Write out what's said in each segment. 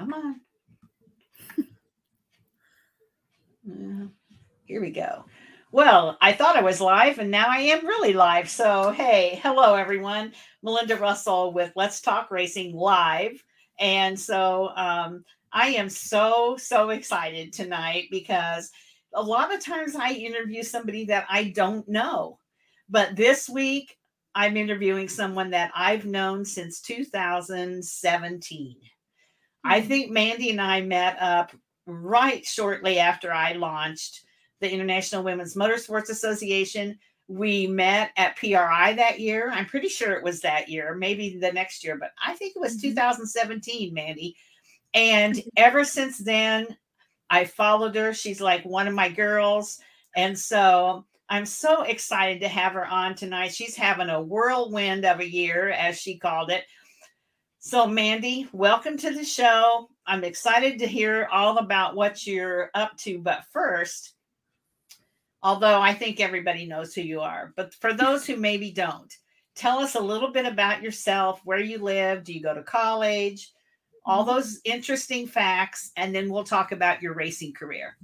Come on. Uh, here we go. Well, I thought I was live and now I am really live. So, hey, hello everyone. Melinda Russell with Let's Talk Racing Live. And so um, I am so, so excited tonight because a lot of times I interview somebody that I don't know. But this week, I'm interviewing someone that I've known since 2017. I hmm. think Mandy and I met up right shortly after I launched the International Women's Motorsports Association. We met at PRI that year. I'm pretty sure it was that year, maybe the next year, but I think it was mm-hmm. 2017, Mandy. And mm-hmm. ever since then, I followed her. She's like one of my girls. And so I'm so excited to have her on tonight. She's having a whirlwind of a year, as she called it. So, Mandy, welcome to the show. I'm excited to hear all about what you're up to. But first, although I think everybody knows who you are, but for those who maybe don't, tell us a little bit about yourself, where you live, do you go to college, all mm-hmm. those interesting facts, and then we'll talk about your racing career.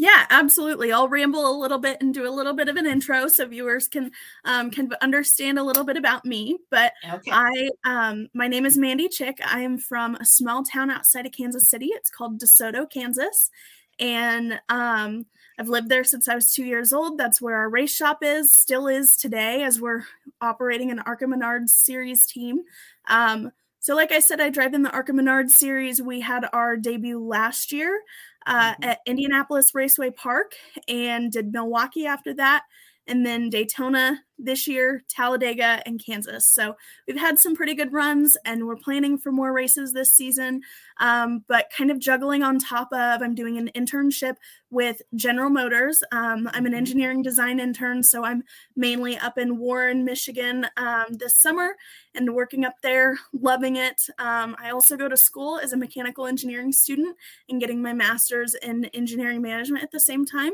Yeah, absolutely. I'll ramble a little bit and do a little bit of an intro so viewers can um, can understand a little bit about me. But okay. I, um, my name is Mandy Chick. I am from a small town outside of Kansas City. It's called DeSoto, Kansas, and um, I've lived there since I was two years old. That's where our race shop is, still is today, as we're operating an ARCA Menards series team. Um, so, like I said, I drive in the ARCA Menards series. We had our debut last year uh, mm-hmm. at Indianapolis Raceway Park and did Milwaukee after that and then Daytona this year, Talladega, and Kansas. So we've had some pretty good runs, and we're planning for more races this season. Um, but kind of juggling on top of, I'm doing an internship with General Motors. Um, I'm an mm-hmm. engineering design intern, so I'm mainly up in Warren, Michigan um, this summer and working up there, loving it. Um, I also go to school as a mechanical engineering student and getting my master's in engineering management at the same time.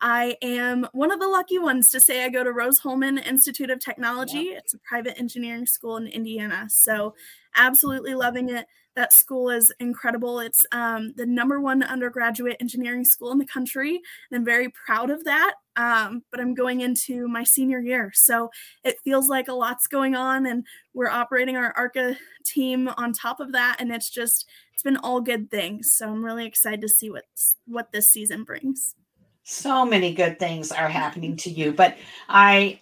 I am one of the lucky ones to say I go to Rose-Hulman Institute of Technology. It's a private engineering school in Indiana. So, absolutely loving it. That school is incredible. It's um, the number one undergraduate engineering school in the country, and I'm very proud of that. Um, but I'm going into my senior year, so it feels like a lot's going on, and we're operating our ARCA team on top of that, and it's just it's been all good things. So I'm really excited to see what what this season brings so many good things are happening to you but i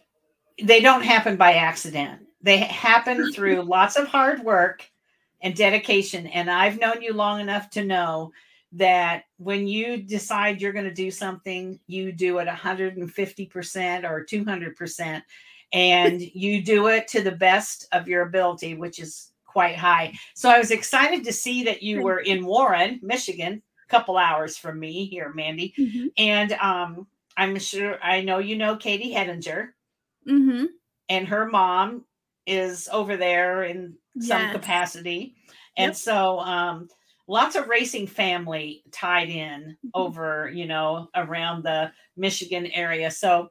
they don't happen by accident. They happen through lots of hard work and dedication and i've known you long enough to know that when you decide you're going to do something you do it 150% or 200% and you do it to the best of your ability which is quite high. So i was excited to see that you were in warren michigan couple hours from me here, Mandy. Mm-hmm. And um, I'm sure I know you know Katie Hettinger. Mm-hmm. And her mom is over there in some yes. capacity. And yep. so um, lots of racing family tied in mm-hmm. over, you know, around the Michigan area. So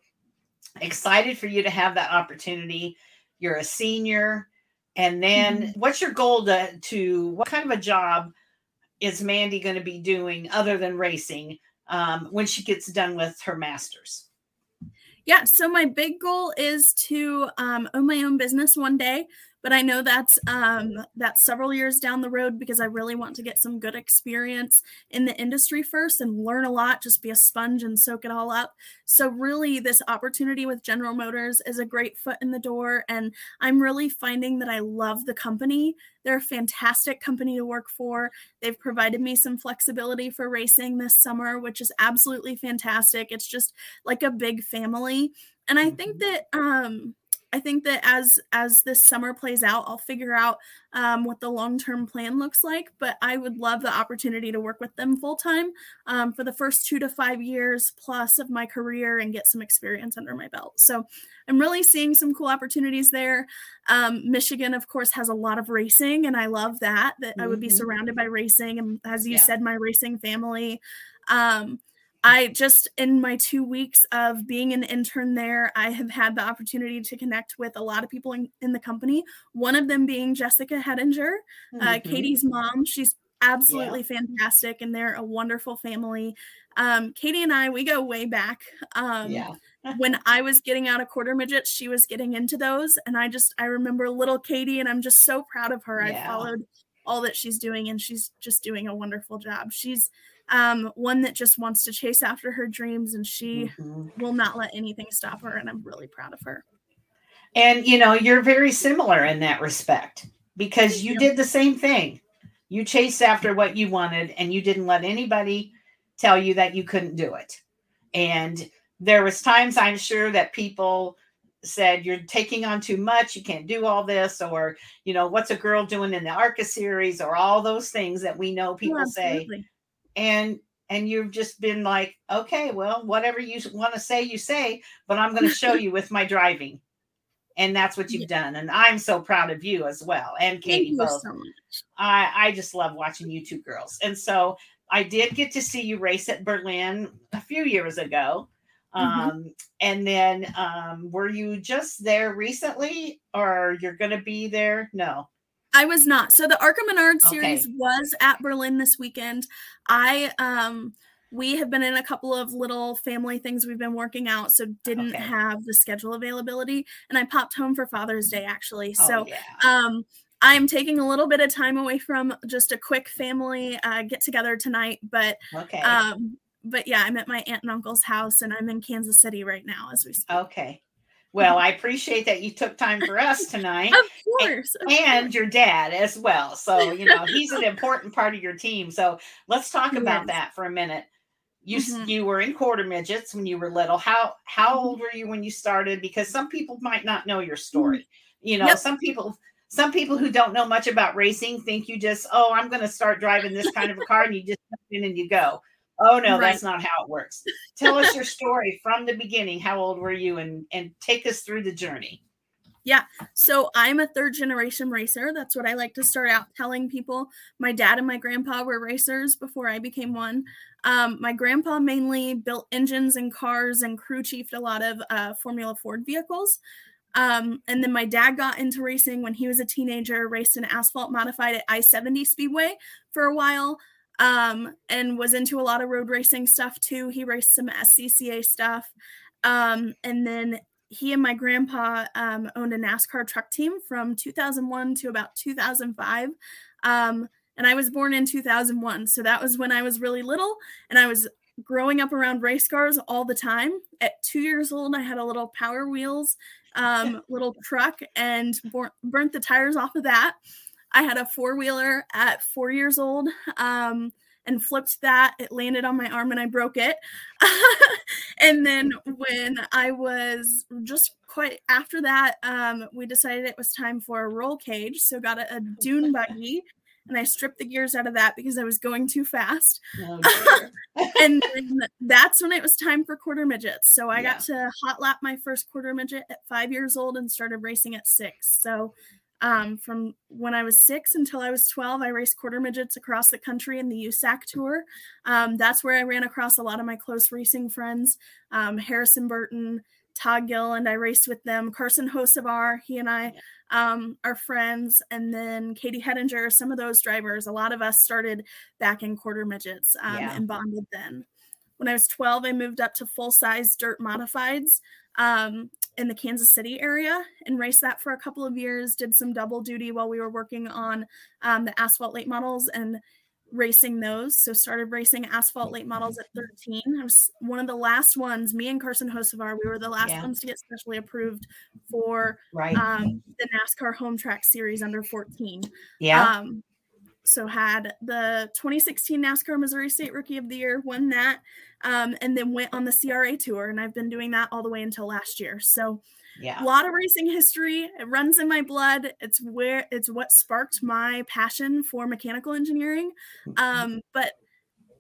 excited for you to have that opportunity. You're a senior. And then mm-hmm. what's your goal to, to what kind of a job is Mandy going to be doing other than racing um, when she gets done with her master's? Yeah, so my big goal is to um, own my own business one day but I know that's um, that's several years down the road because I really want to get some good experience in the industry first and learn a lot, just be a sponge and soak it all up. So really, this opportunity with General Motors is a great foot in the door, and I'm really finding that I love the company. They're a fantastic company to work for. They've provided me some flexibility for racing this summer, which is absolutely fantastic. It's just like a big family. And I think mm-hmm. that um, I think that as as this summer plays out, I'll figure out um, what the long term plan looks like. But I would love the opportunity to work with them full time um, for the first two to five years plus of my career and get some experience under my belt. So I'm really seeing some cool opportunities there. Um, Michigan, of course, has a lot of racing, and I love that that mm-hmm. I would be mm-hmm. surrounded by racing, and as you yeah. said, my racing family. Um, I just, in my two weeks of being an intern there, I have had the opportunity to connect with a lot of people in, in the company. One of them being Jessica Hettinger, uh, mm-hmm. uh, Katie's mom. She's absolutely yeah. fantastic, and they're a wonderful family. Um, Katie and I, we go way back. Um, yeah. when I was getting out of quarter midgets, she was getting into those, and I just I remember little Katie, and I'm just so proud of her. Yeah. I followed all that she's doing, and she's just doing a wonderful job. She's um, one that just wants to chase after her dreams, and she mm-hmm. will not let anything stop her. And I'm really proud of her. And you know, you're very similar in that respect because you did the same thing. You chased after what you wanted, and you didn't let anybody tell you that you couldn't do it. And there was times I'm sure that people said you're taking on too much you can't do all this or you know what's a girl doing in the arca series or all those things that we know people yeah, say and and you've just been like okay well whatever you want to say you say but i'm going to show you with my driving. And that's what you've done and i'm so proud of you as well and katie both. so i i just love watching you two girls and so i did get to see you race at berlin a few years ago mm-hmm. um, and then um, were you just there recently or you're going to be there? No I was not. So the ARCA Menard series okay. was at Berlin this weekend. I um we have been in a couple of little family things we've been working out, so didn't okay. have the schedule availability. And I popped home for Father's Day actually. Oh, so yeah. um I'm taking a little bit of time away from just a quick family uh, get together tonight, but okay. um but yeah, I'm at my aunt and uncle's house and I'm in Kansas City right now as we speak. Okay. Well, I appreciate that you took time for us tonight. of course. And, and, your dad as well. So, you know, he's an important part of your team. So let's talk yes. about that for a minute. You mm-hmm. you were in quarter midgets when you were little. How how mm-hmm. old were you when you started? Because some people might not know your story. Mm-hmm. You know, yep. some people some people who don't know much about racing think you just, oh, I'm going to start driving this kind of a car and you just in and you go. Oh no, right. that's not how it works. Tell us your story from the beginning. How old were you and and take us through the journey. Yeah. So I'm a third generation racer. That's what I like to start out telling people. My dad and my grandpa were racers before I became one. Um, my grandpa mainly built engines and cars and crew chiefed a lot of uh, Formula Ford vehicles. Um, and then my dad got into racing when he was a teenager, raced an asphalt modified at I 70 Speedway for a while um, and was into a lot of road racing stuff too. He raced some SCCA stuff. Um, and then he and my grandpa um, owned a NASCAR truck team from 2001 to about 2005. Um, and I was born in 2001. So that was when I was really little and I was growing up around race cars all the time. At two years old, I had a little Power Wheels um, little truck and burnt the tires off of that. I had a four wheeler at four years old um, and flipped that. It landed on my arm and I broke it. and then when I was just quite after that, um, we decided it was time for a roll cage. So got a, a dune buggy and I stripped the gears out of that because I was going too fast. Oh, and that's when it was time for quarter midgets. So I yeah. got to hot lap my first quarter midget at five years old and started racing at six. So um, from when I was six until I was 12, I raced quarter midgets across the country in the USAC tour. Um, that's where I ran across a lot of my close racing friends, um, Harrison Burton, Todd Gill, and I raced with them. Carson Hocevar, he and I um, are friends. And then Katie Hettinger, some of those drivers, a lot of us started back in quarter midgets um, yeah. and bonded then. When I was 12, I moved up to full size dirt modifieds. Um, in the Kansas City area and raced that for a couple of years. Did some double duty while we were working on um, the asphalt late models and racing those. So started racing asphalt late models at 13. I was one of the last ones. Me and Carson Hocevar, we were the last yeah. ones to get specially approved for right. um, the NASCAR Home Track Series under 14. Yeah. Um, so had the 2016 NASCAR Missouri State Rookie of the Year, won that, um, and then went on the CRA tour, and I've been doing that all the way until last year. So, yeah, a lot of racing history. It runs in my blood. It's where it's what sparked my passion for mechanical engineering. Mm-hmm. Um, but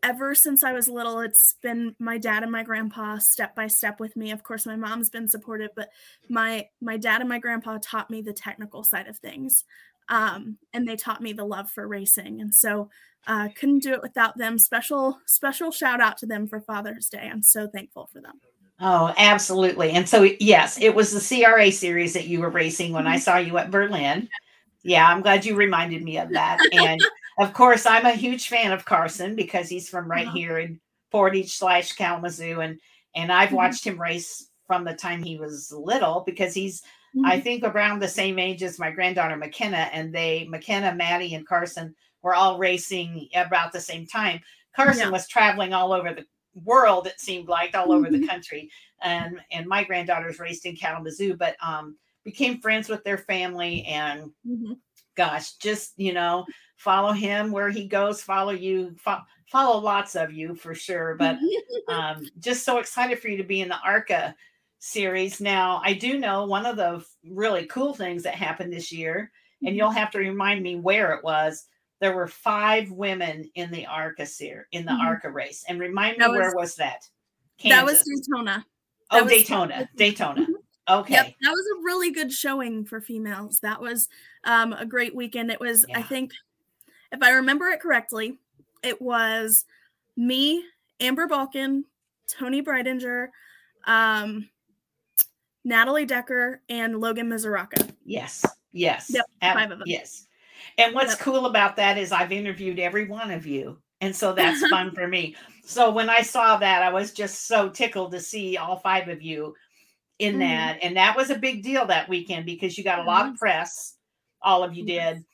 ever since I was little, it's been my dad and my grandpa step by step with me. Of course, my mom's been supportive, but my my dad and my grandpa taught me the technical side of things um, and they taught me the love for racing. And so uh, couldn't do it without them. Special special shout out to them for Father's Day. I'm so thankful for them. Oh, absolutely. And so yes, it was the CRA series that you were racing when I mm-hmm. saw you at Berlin. Yeah, I'm glad you reminded me of that. And of course, I'm a huge fan of Carson because he's from right uh-huh. here in Portage slash Kalamazoo, and and I've mm-hmm. watched him race from the time he was little because he's mm-hmm. I think around the same age as my granddaughter McKenna, and they McKenna, Maddie, and Carson were all racing about the same time. Carson yeah. was traveling all over the world, it seemed like, all mm-hmm. over the mm-hmm. country. And and my granddaughters raced in Kalamazoo, but um became friends with their family and mm-hmm. gosh, just you know, follow him where he goes, follow you, fo- follow lots of you for sure. But um just so excited for you to be in the ARCA series. Now, I do know one of the really cool things that happened this year, and mm-hmm. you'll have to remind me where it was. There were five women in the ARCA series in the mm-hmm. ARCA race. And remind me was, where was that? Kansas. That was Daytona. That oh, was, Daytona. Daytona. Mm-hmm. Okay. Yep, that was a really good showing for females. That was um, a great weekend. It was, yeah. I think, if I remember it correctly, it was me, Amber Balcaen, Toni Breidinger, um, Natalie Decker, and Logan Misuraca. Yes. Yes. Yep. Five of them. Yes. And what's yep. cool about that is I've interviewed every one of you. And so that's fun for me. So when I saw that, I was just so tickled to see all five of you in mm-hmm. that. And that was a big deal that weekend because you got a lot of mm-hmm. press, all of you did,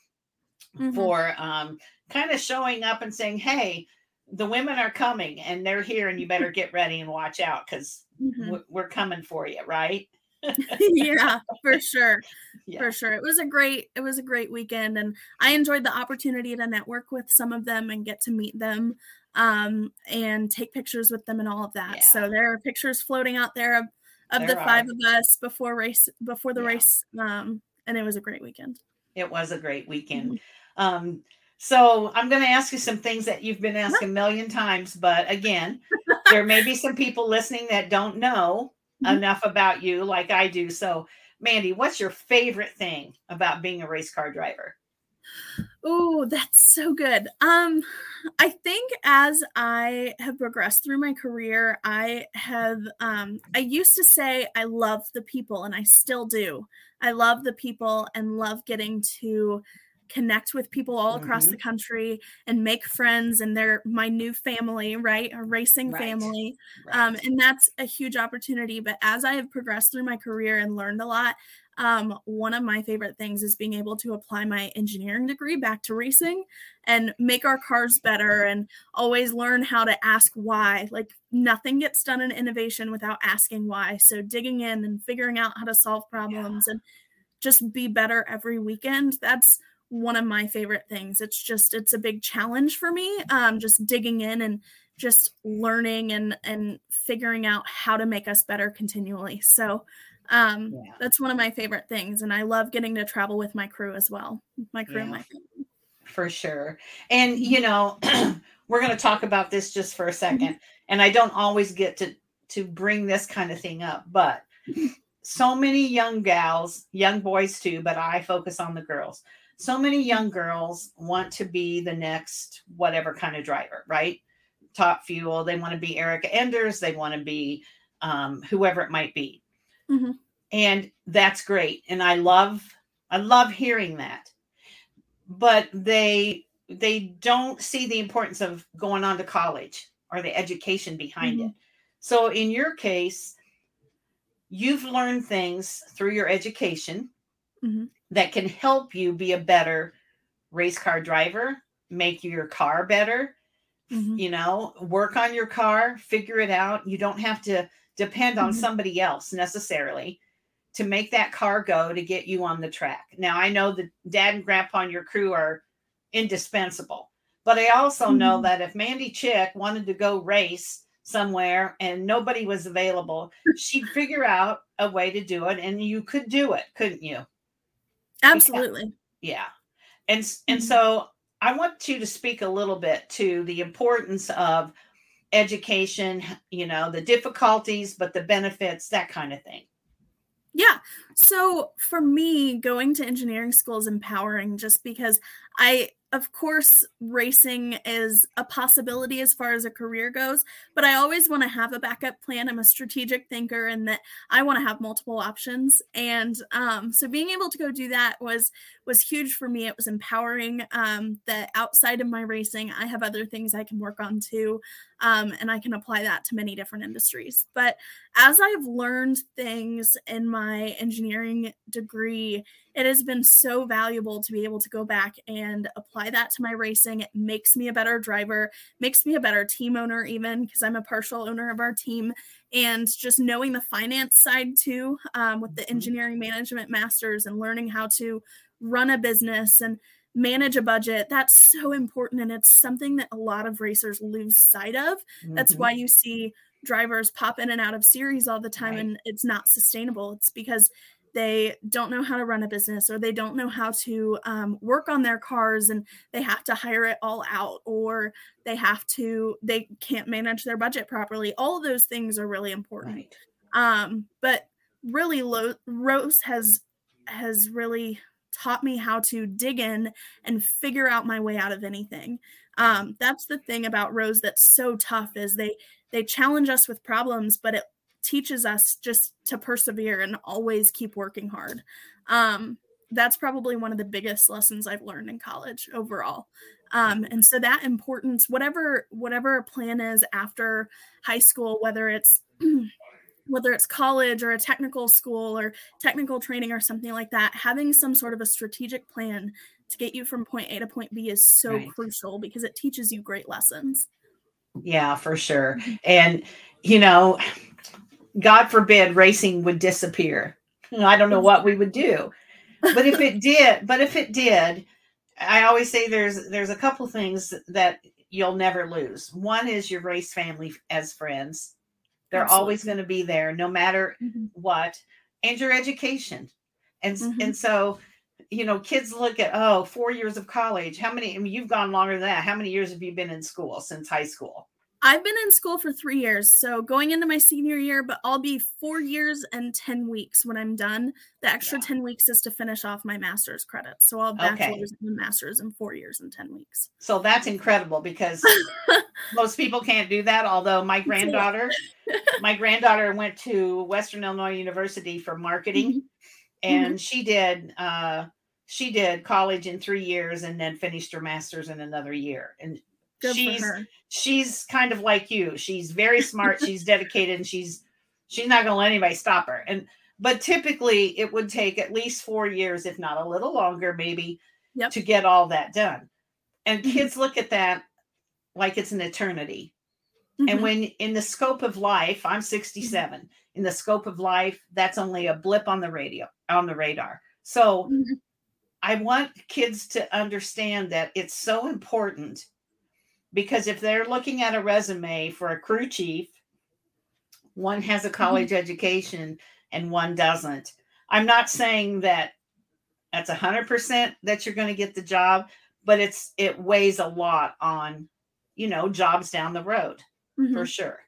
mm-hmm. for um, kind of showing up and saying, hey, the women are coming and they're here and you better get ready and watch out because mm-hmm. we're coming for you, right? yeah, for sure. Yeah. For sure. It was a great it was a great weekend and I enjoyed the opportunity to network with some of them and get to meet them um and take pictures with them and all of that. Yeah. So there are pictures floating out there of, of the are. five of us before race before the yeah. race um and it was a great weekend. It was a great weekend. Mm-hmm. Um so I'm going to ask you some things that you've been asked a million times, but again, there may be some people listening that don't know. Enough about you like I do. So, Mandy, what's your favorite thing about being a race car driver? Oh, that's so good. Um, I think as I have progressed through my career, I have um I used to say I love the people and I still do. I love the people and love getting to connect with people all across mm-hmm. the country and make friends and they're my new family right a racing right. family right. Um, and that's a huge opportunity but as i have progressed through my career and learned a lot um, one of my favorite things is being able to apply my engineering degree back to racing and make our cars better and always learn how to ask why like nothing gets done in innovation without asking why so digging in and figuring out how to solve problems yeah. and just be better every weekend that's one of my favorite things. It's just it's a big challenge for me. Um, just digging in and just learning and and figuring out how to make us better continually. So um, yeah. that's one of my favorite things, and I love getting to travel with my crew as well. My crew, yeah. my family. For sure, and you know, we're going to talk about this just for a 2nd mm-hmm. and I don't always get to to bring this kind of thing up, but so many young gals, young boys too, but I focus on the girls so many young girls want to be the next whatever kind of driver, right? Top fuel. They want to be Erica Enders. They want to be um, whoever it might be. Mm-hmm. And that's great. And I love, I love hearing that. But they, they don't see the importance of going on to college or the education behind mm-hmm. it. So in your case, you've learned things through your education. Mm-hmm that can help you be a better race car driver, make your car better, mm-hmm. you know, work on your car, figure it out. You don't have to depend on mm-hmm. somebody else necessarily to make that car go to get you on the track. Now, I know that dad and grandpa and your crew are indispensable, but I also mm-hmm. know that if Mandy Chick wanted to go race somewhere and nobody was available, she'd figure out a way to do it and you could do it, couldn't you? Absolutely. Yeah. And and mm-hmm. so I want you to speak a little bit to the importance of education, you know, the difficulties, but the benefits, that kind of thing. Yeah. So for me, going to engineering school is empowering just because I of course, racing is a possibility as far as a career goes, but I always want to have a backup plan. I'm a strategic thinker and that I want to have multiple options. And um, so being able to go do that was was huge for me. It was empowering um, that outside of my racing, I have other things I can work on too. Um, and I can apply that to many different industries. But as I've learned things in my engineering degree, it has been so valuable to be able to go back and apply that to my racing. It makes me a better driver, makes me a better team owner, even because I'm a partial owner of our team. And just knowing the finance side too, um, with the mm-hmm. engineering management masters and learning how to run a business and manage a budget that's so important and it's something that a lot of racers lose sight of mm-hmm. that's why you see drivers pop in and out of series all the time right. and it's not sustainable it's because they don't know how to run a business or they don't know how to um, work on their cars and they have to hire it all out or they have to they can't manage their budget properly all of those things are really important right. um, but really Lo- rose has has really taught me how to dig in and figure out my way out of anything um, that's the thing about rose that's so tough is they they challenge us with problems but it teaches us just to persevere and always keep working hard. Um, that's probably one of the biggest lessons I've learned in college overall. Um, and so that importance, whatever whatever a plan is after high school, whether it's whether it's college or a technical school or technical training or something like that, having some sort of a strategic plan to get you from point A to point B is so right. crucial because it teaches you great lessons. Yeah, for sure. And you know, God forbid racing would disappear. I don't know what we would do. But if it did, but if it did, I always say there's there's a couple things that you'll never lose. One is your race family as friends. They're Absolutely. always going to be there no matter mm-hmm. what. And your education. And mm-hmm. and so you know, kids look at, oh, four years of college. How many? I mean, you've gone longer than that. How many years have you been in school since high school? I've been in school for three years, so going into my senior year, but I'll be four years and 10 weeks when I'm done. The extra yeah. 10 weeks is to finish off my master's credits. So I'll have bachelor's okay. and master's in four years and 10 weeks. So that's incredible because most people can't do that. Although my granddaughter, my granddaughter went to Western Illinois University for marketing mm-hmm. and mm-hmm. she did, uh, she did college in three years and then finished her master's in another year. And Good she's she's kind of like you. She's very smart. she's dedicated, and she's she's not going to let anybody stop her. And but typically, it would take at least four years, if not a little longer, maybe, yep. to get all that done. And mm-hmm. kids look at that like it's an eternity. Mm-hmm. And when in the scope of life, I'm 67. Mm-hmm. In the scope of life, that's only a blip on the radio on the radar. So mm-hmm. I want kids to understand that it's so important because if they're looking at a resume for a crew chief, one has a mm-hmm. college mm-hmm. education and one doesn't. I'm not saying that that's a hundred percent that you're going to get the job, but it's it weighs a lot on, you know, jobs down the road mm-hmm. for sure.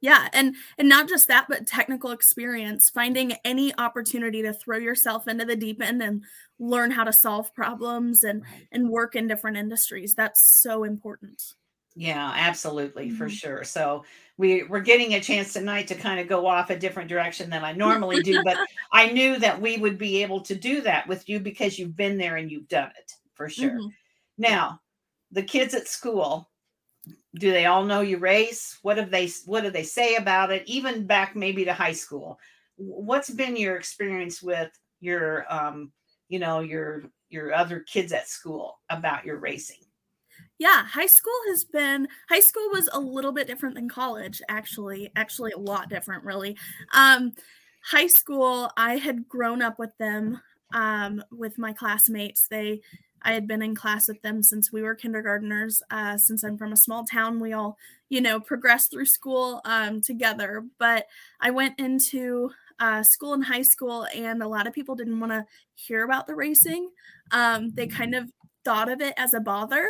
Yeah, and and not just that, but technical experience, finding any opportunity to throw yourself into the deep end and learn how to solve problems and right. and work in different industries. That's so important. Yeah, absolutely, mm-hmm. for sure. So we we're getting a chance tonight to kind of go off a different direction than I normally do, but I knew that we would be able to do that with you because you've been there and you've done it for sure. Mm-hmm. Now, the kids at school, do they all know you race? What have they what do they say about it? Even back maybe to high school. What's been your experience with your um, you know, your your other kids at school about your racing? Yeah high school has been high school was a little bit different than college actually actually a lot different really. Um high school i had grown up with them um with my classmates. They i had been in class with them since we were kindergarteners uh since i'm from a small town. We all you know progressed through school um together. But i went into uh, school in high school and a lot of people didn't want to hear about the racing. Um, they kind of thought of it as a bother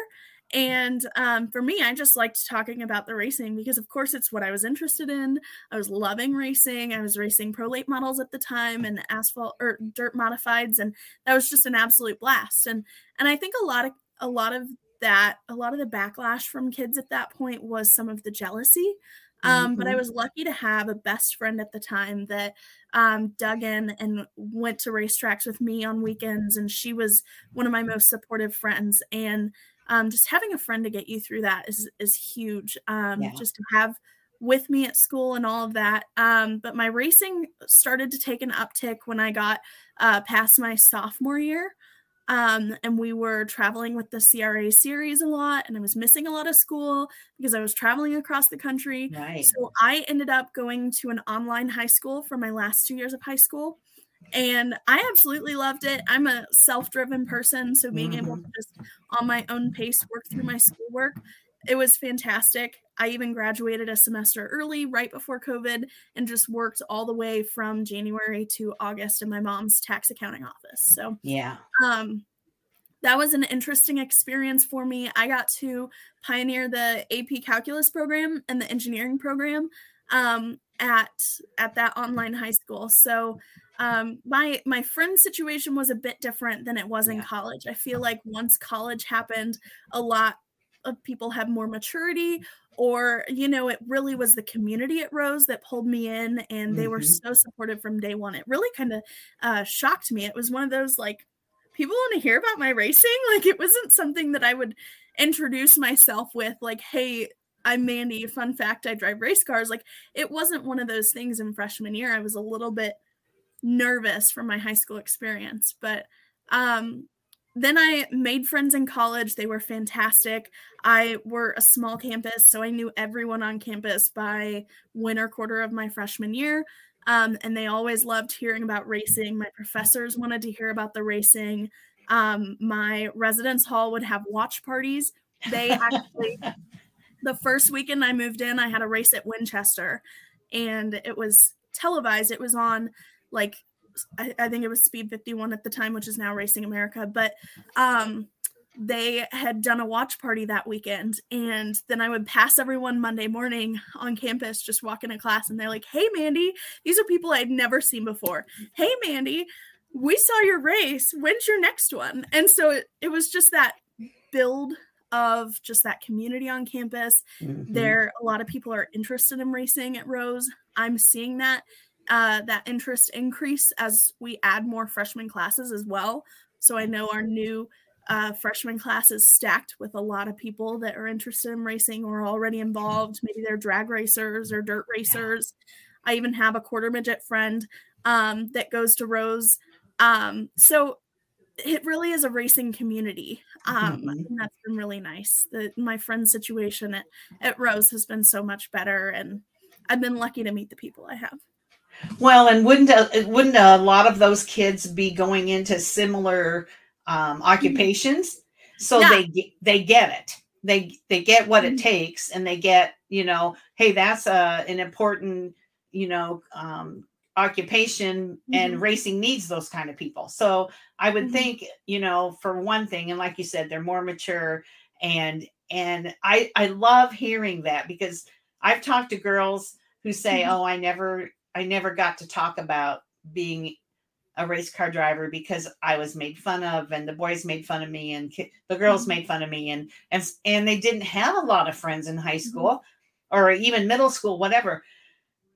and um, for me, I just liked talking about the racing because, of course, it's what I was interested in. I was loving racing. I was racing pro late models at the time and asphalt or dirt modifieds, and that was just an absolute blast. And and I think a lot of a lot of that, a lot of the backlash from kids at that point was some of the jealousy. Um, mm-hmm. But I mm-hmm. was lucky to have a best friend at the time that um, dug in and went to racetracks with me on weekends. And she was one of my most supportive friends. And um, just having a friend to get you through that is is huge. Um, yeah. Just to have with me at school and all of that. Um, but my racing started to take an uptick when I got uh, past my sophomore year. Um, and we were traveling with the CRA series a lot, and I was missing a lot of school because I was traveling across the country. Right. So I ended up going to an online high school for my last two years of high school. And I absolutely loved it. I'm a self driven person. So being mm-hmm. able to just on my own pace work through my schoolwork, it was fantastic. I even graduated a semester early right before COVID and just worked all the way from January to August in my mom's tax accounting office. So, yeah. Um, that was an interesting experience for me. I got to pioneer the AP calculus program and the engineering program um, at at that online high school. So um, my my friend situation was a bit different than it was yeah. in college. I feel like once college happened, a lot of people have more maturity or you know it really was the community at rose that pulled me in and they mm-hmm. were so supportive from day one it really kind of uh, shocked me it was one of those like people want to hear about my racing like it wasn't something that i would introduce myself with like hey i'm mandy fun fact i drive race cars like it wasn't one of those things in freshman year i was a little bit nervous from my high school experience but um then I made friends in college. They were fantastic. I were a small campus, so I knew everyone on campus by winter quarter of my freshman year. Um, and they always loved hearing about racing. My professors wanted to hear about the racing. Um, my residence hall would have watch parties. They actually, the first weekend I moved in, I had a race at Winchester, and it was televised. It was on like I, I, think it was Speed 51 at the time, which is now Racing America. But um, they had done a watch party that weekend. And then I would pass everyone Monday morning on campus, just walking to class. And they're like, hey, Mandy, these are people I'd never seen before. Hey, Mandy, we saw your race. When's your next one? And so it, it was just that build of just that community on campus. Mm-hmm. There, a lot of people are interested in racing at Rose. I'm seeing that uh, that interest increase as we add more freshman classes as well. So I know our new uh, freshman class is stacked with a lot of people that are interested in racing or already involved. Maybe they're drag racers or dirt racers. I even have a quarter midget friend um, that goes to Rose. Um, so it really is a racing community. Um, mm-hmm. and that's been really nice. The, my friend's situation at, at Rose has been so much better, and I've been lucky to meet the people I have. Well, and wouldn't a, wouldn't a lot of those kids be going into similar um, occupations? So yeah. they they get it. They they get what it mm-hmm. takes, and they get you know, hey, that's a an important you know um, occupation, mm-hmm. and racing needs those kind of people. So I would mm-hmm. think you know, for one thing, and like you said, they're more mature, and and I I love hearing that because I've talked to girls who say, mm-hmm. "Oh, I never I never got to talk about being a race car driver because I was made fun of and the boys made fun of me and the girls mm-hmm. made fun of me and and and they didn't have a lot of friends in high mm-hmm. school or even middle school whatever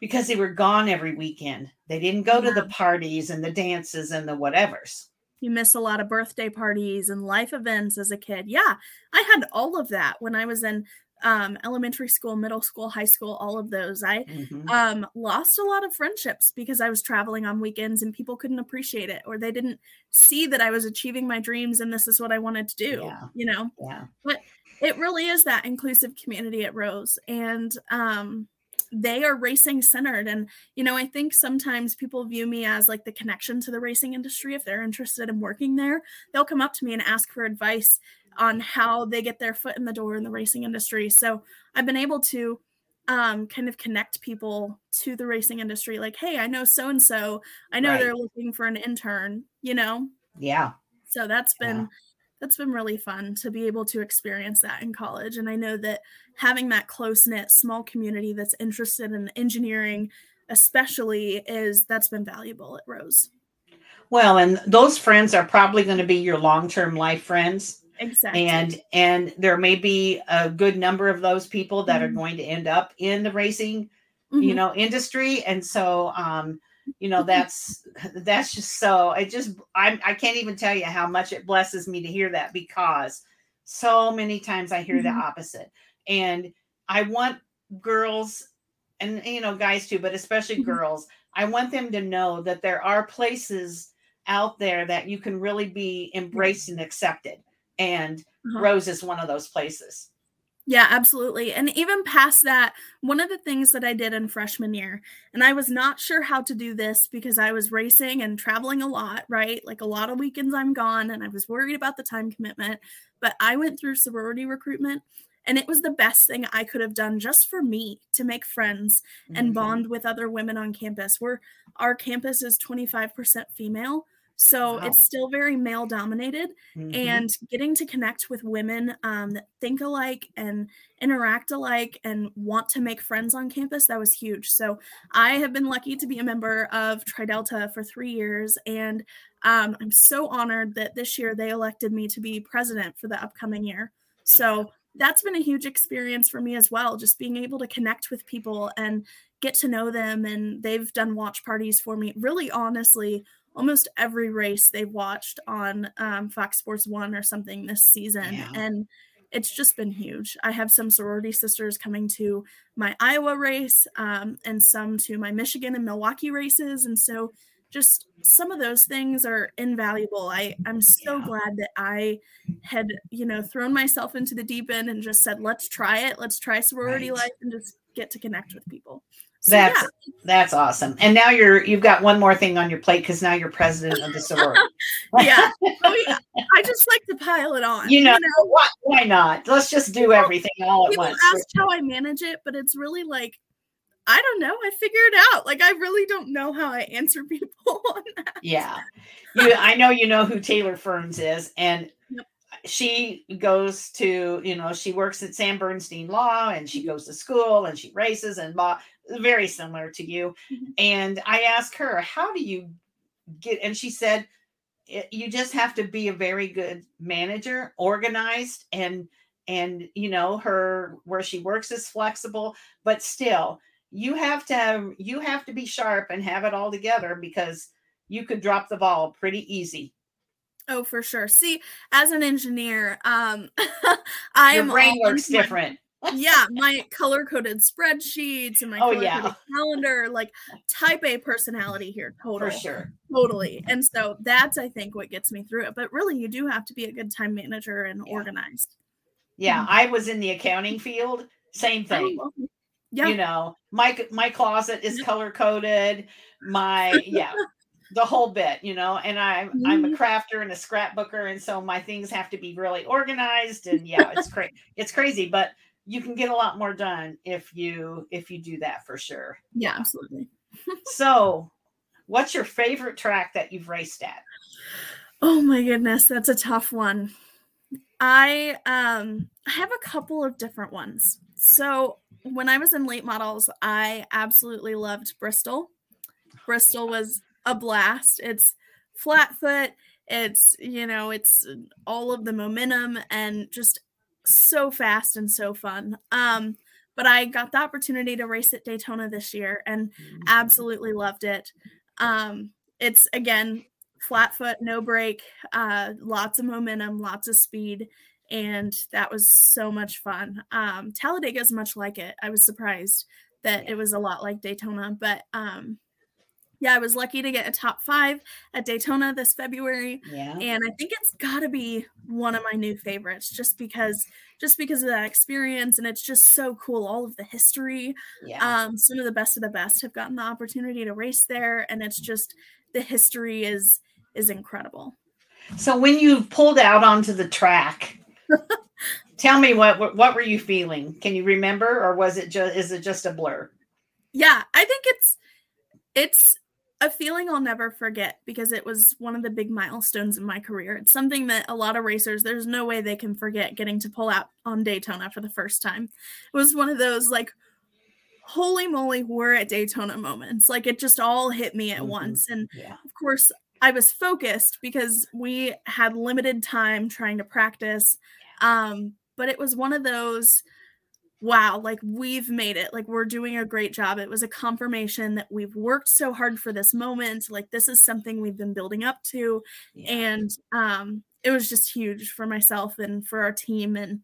because they were gone every weekend. They didn't go to the parties and the dances and the whatevers. You miss a lot of birthday parties and life events as a kid. Yeah, I had all of that when I was in um, elementary school, middle school, high school, all of those. I mm-hmm. um, lost a lot of friendships because I was traveling on weekends and people couldn't appreciate it or they didn't see that I was achieving my dreams and this is what I wanted to do, yeah. you know? Yeah. But it really is that inclusive community at Rose. And um, they are racing centered. And, you know, I think sometimes people view me as like the connection to the racing industry. If they're interested in working there, they'll come up to me and ask for advice on how they get their foot in the door in the racing industry. So I've been able to um, kind of connect people to the racing industry. Like, hey, I know so and so. I know right. they're looking for an intern. You know. Yeah. So that's been yeah. that's been really fun to be able to experience that in college. And I know that having that close knit small community that's interested in engineering, especially, is that's been valuable at Rose. Well, and those friends are probably going to be your long term life friends Exactly. And and there may be a good number of those people that mm-hmm. are going to end up in the racing, mm-hmm. you know, industry. And so um, you know, that's that's just so it just I I can't even tell you how much it blesses me to hear that because so many times I hear mm-hmm. the opposite. And I want girls and you know guys too, but especially mm-hmm. girls, I want them to know that there are places out there that you can really be embraced and accepted and uh-huh. Rose is one of those places. Yeah, absolutely. And even past that, one of the things that I did in freshman year, and I was not sure how to do this because I was racing and traveling a lot, right? Like a lot of weekends I'm gone and I was worried about the time commitment. But I went through sorority recruitment and it was the best thing I could have done just for me to make friends and mm-hmm. bond with other women on campus. Where our campus is 25% female. So wow. it's still very male dominated, mm-hmm. and getting to connect with women um, that think alike and interact alike and want to make friends on campus, that was huge. So I have been lucky to be a member of Tri Delta for three years, and um, I'm so honored that this year they elected me to be president for the upcoming year. So that's been a huge experience for me as well, just being able to connect with people and get to know them. And they've done watch parties for me. Really, honestly, almost every race they've watched on um, Fox Sports One or something this season, yeah. and it's just been huge. I have some sorority sisters coming to my Iowa race, um, and some to my Michigan and Milwaukee races, and so just some of those things are invaluable. I I'm so yeah. glad that I had you know thrown myself into the deep end and just said let's try it, let's try sorority right. life, and just get to connect with people. So, that's yeah. that's awesome. And now you're you've got one more thing on your plate because now you're president of the sorority. yeah. Oh, yeah. I just like to pile it on. You know, you know? Why, why not? Let's just do everything all at once. Ask how I manage it, but it's really like I don't know. I figure it out. Like I really don't know how I answer people on that. Yeah. You I know you know who Taylor Ferns is and yep she goes to you know she works at sam bernstein law and she mm-hmm. goes to school and she races and law very similar to you mm-hmm. and i asked her how do you get and she said you just have to be a very good manager organized and and you know her where she works is flexible but still you have to have, you have to be sharp and have it all together because you could drop the ball pretty easy Oh, for sure. See, as an engineer, um, i'm Your brain works different. Yeah, my color coded spreadsheets and my oh, yeah. calendar, like type A personality here, totally. For sure. Totally. And so that's, I think, what gets me through it. But really, you do have to be a good time manager and yeah. organized. Yeah, mm-hmm. I was in the accounting field. Same oh, thing. Yeah. You know, my my closet is color coded. My yeah, the whole bit, you know, and I'm mm-hmm. I'm a mm-hmm. crafter and a scrapbooker, and so my things have to be really organized. And yeah, it's crazy. It's crazy, but you can get a lot more done if you if you do that for sure. Yeah, absolutely. so, what's your favorite track that you've raced at? Oh my goodness, that's a tough one. I um I have a couple of different ones. So when I was in late models, I absolutely loved Bristol. Bristol was a blast. It's flat foot. It's, you know, it's all of the momentum and just so fast and so fun. Um, but I got the opportunity to race at Daytona this year and mm-hmm. absolutely loved it. Um, it's again flat foot, no brake, uh, lots of momentum, lots of speed, and that was so much fun. Um, Talladega is much like it. I was surprised that it was a lot like Daytona, but um, yeah, I was lucky to get a top five at Daytona this February. Yeah. And I think it's gotta be one of my new favorites just because just because of that experience and it's just so cool. All of the history. Yeah. Um, some of the best of the best have gotten the opportunity to race there. And it's just the history is is incredible. So when you pulled out onto the track, tell me what what were you feeling? Can you remember or was it just is it just a blur? Yeah, I think it's it's a feeling I'll never forget because it was one of the big milestones in my career. It's something that a lot of racers, there's no way they can forget getting to pull out on Daytona for the first time. It was one of those like, holy moly, we're at Daytona moments. Like it just all hit me at mm-hmm. once. And yeah. of course, I was focused because we had limited time trying to practice. Um, but it was one of those wow, like we've made it. Like we're doing a great job. It was a confirmation that we've worked so hard for this moment. Like this is something we've been building up to. Yeah. And um it was just huge for myself and for our team and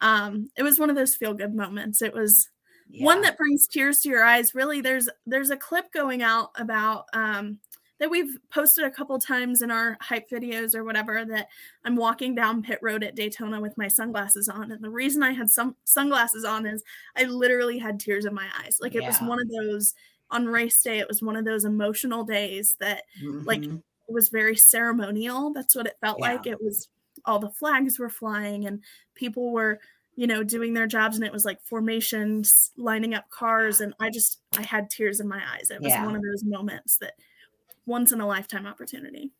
um it was one of those feel good moments. It was yeah. one that brings tears to your eyes. Really there's there's a clip going out about um that we've posted a couple times in our hype videos or whatever that I'm walking down pit road at Daytona with my sunglasses on. And the reason I had some sunglasses on is I literally had tears in my eyes. Like it yeah. was one of those on race day, it was one of those emotional days that mm-hmm. like it was very ceremonial. That's what it felt yeah. like. It was all the flags were flying and people were you know doing their jobs and it was like formations lining up cars and i just i had tears in my eyes it was yeah. one of those moments that once in a lifetime opportunity.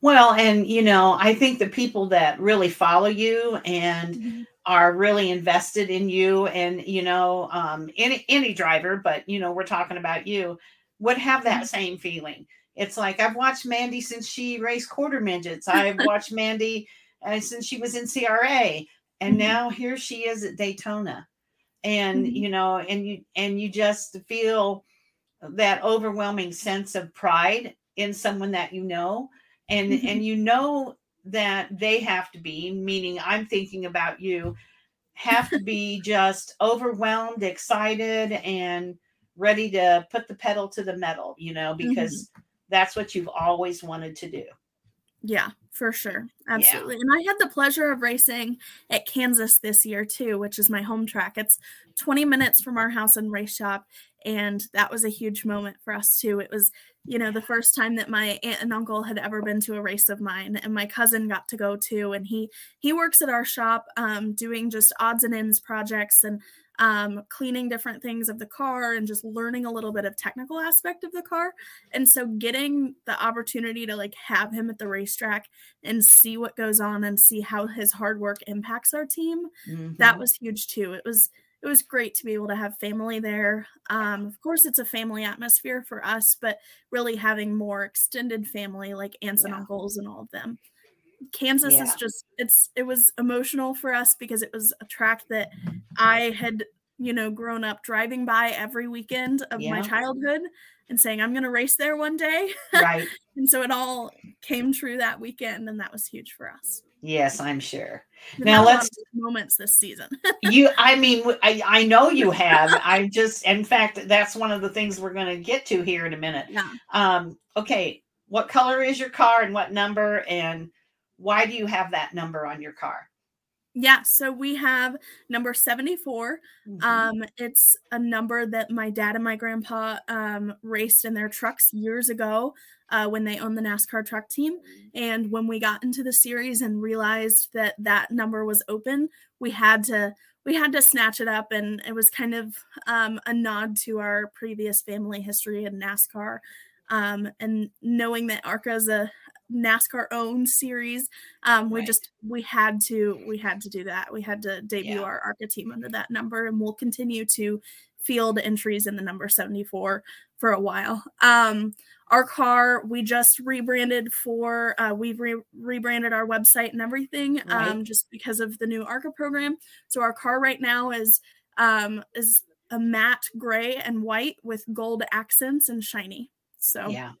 Well, and you know, I think the people that really follow you and mm-hmm. are really invested in you, and you know, um, any any driver, but you know, we're talking about you, would have that mm-hmm. same feeling. It's like I've watched Mandy since she raced quarter midgets. I've watched Mandy uh, since she was in CRA, and mm-hmm. now here she is at Daytona, and mm-hmm. you know, and you and you just feel that overwhelming sense of pride in someone that you know and mm-hmm. and you know that they have to be meaning i'm thinking about you have to be just overwhelmed excited and ready to put the pedal to the metal you know because mm-hmm. that's what you've always wanted to do yeah for sure absolutely yeah. and i had the pleasure of racing at kansas this year too which is my home track it's 20 minutes from our house and race shop and that was a huge moment for us too it was you know the first time that my aunt and uncle had ever been to a race of mine and my cousin got to go too and he he works at our shop um, doing just odds and ends projects and um, cleaning different things of the car and just learning a little bit of technical aspect of the car and so getting the opportunity to like have him at the racetrack and see what goes on and see how his hard work impacts our team mm-hmm. that was huge too it was it was great to be able to have family there. Um, of course, it's a family atmosphere for us, but really having more extended family like aunts yeah. and uncles and all of them. Kansas yeah. is just it's it was emotional for us because it was a track that I had you know grown up driving by every weekend of yeah. my childhood and saying I'm going to race there one day. Right. and so it all came true that weekend and that was huge for us. Yes, I'm sure. Now let's moments this season. you, I mean, I, I know you have. I just, in fact, that's one of the things we're going to get to here in a minute. Yeah. Um. Okay. What color is your car and what number and why do you have that number on your car? Yeah, so we have number 74. Mm-hmm. Um, it's a number that my dad and my grandpa um, raced in their trucks years ago uh, when they owned the NASCAR truck team. And when we got into the series and realized that that number was open, we had to we had to snatch it up, and it was kind of um, a nod to our previous family history in NASCAR. Um, and knowing that ARCA is a NASCAR owned series. Um, we right. just we had to we had to do that. We had to debut yeah. our ARCA team under that number, and we'll continue to field entries in the number 74 for a while. Um, our car we just rebranded for uh, we've re- rebranded our website and everything right. um, just because of the new ARCA program. So our car right now is um, is a matte gray and white with gold accents and shiny. So yeah,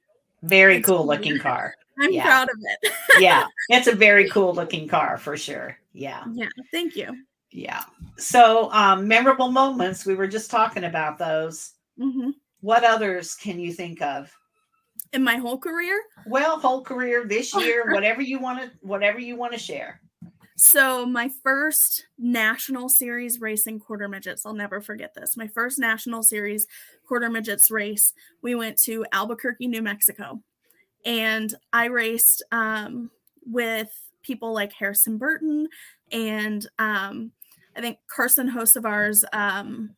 very cool looking car. I'm yeah. proud of it. yeah, it's a very cool looking car for sure. Yeah. Yeah. Thank you. Yeah. So, um, memorable moments. We were just talking about those. Mm-hmm. What others can you think of? In my whole career? Well, whole career this year, whatever you want to, whatever you want to share. So, my first national series racing quarter midgets, I'll never forget this. My first national series quarter midgets race, we went to Albuquerque, New Mexico and I raced um, with people like Harrison Burton and um, I think Carson Hocevar's um,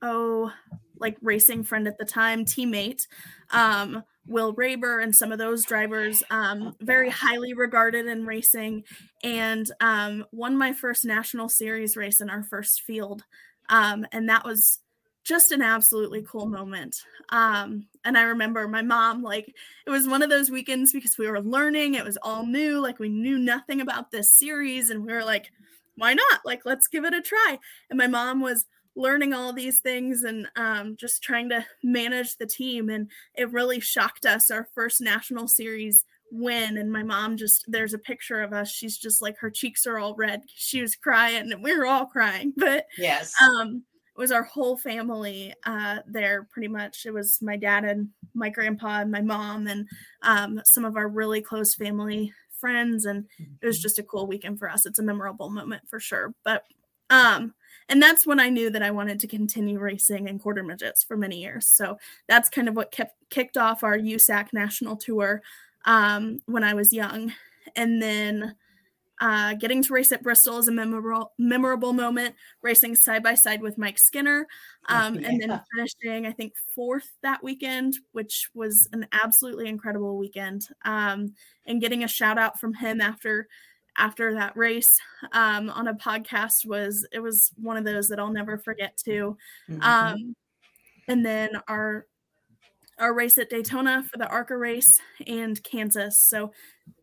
oh like racing friend at the time teammate um, Will Raber and some of those drivers um, very highly regarded in racing and um, won my first national series race in our first field um, and that was just an absolutely cool moment. Um, and I remember my mom, like, it was one of those weekends because we were learning, it was all new, like, we knew nothing about this series, and we were like, why not? Like, let's give it a try. And my mom was learning all these things and um, just trying to manage the team. And it really shocked us our first national series win. And my mom just, there's a picture of us. She's just like, her cheeks are all red. She was crying and we were all crying. But yes. Um, it was our whole family uh, there pretty much. It was my dad and my grandpa and my mom and um, some of our really close family friends. And it was mm-hmm. just a cool weekend for us. It's a memorable moment for sure. But um, and that's when I knew that I wanted to continue racing in quarter midgets for many years. So that's kind of what kept kicked off our USAC national tour um, when I was young, and then uh, getting to race at Bristol is a memorable memorable moment. Racing side by side with Mike Skinner, um, yeah. and then finishing I think fourth that weekend, which was an absolutely incredible weekend. Um, and getting a shout out from him after after that race um, on a podcast was it was one of those that I'll never forget too. Mm-hmm. Um, and then our our race at Daytona for the ARCA race and Kansas. So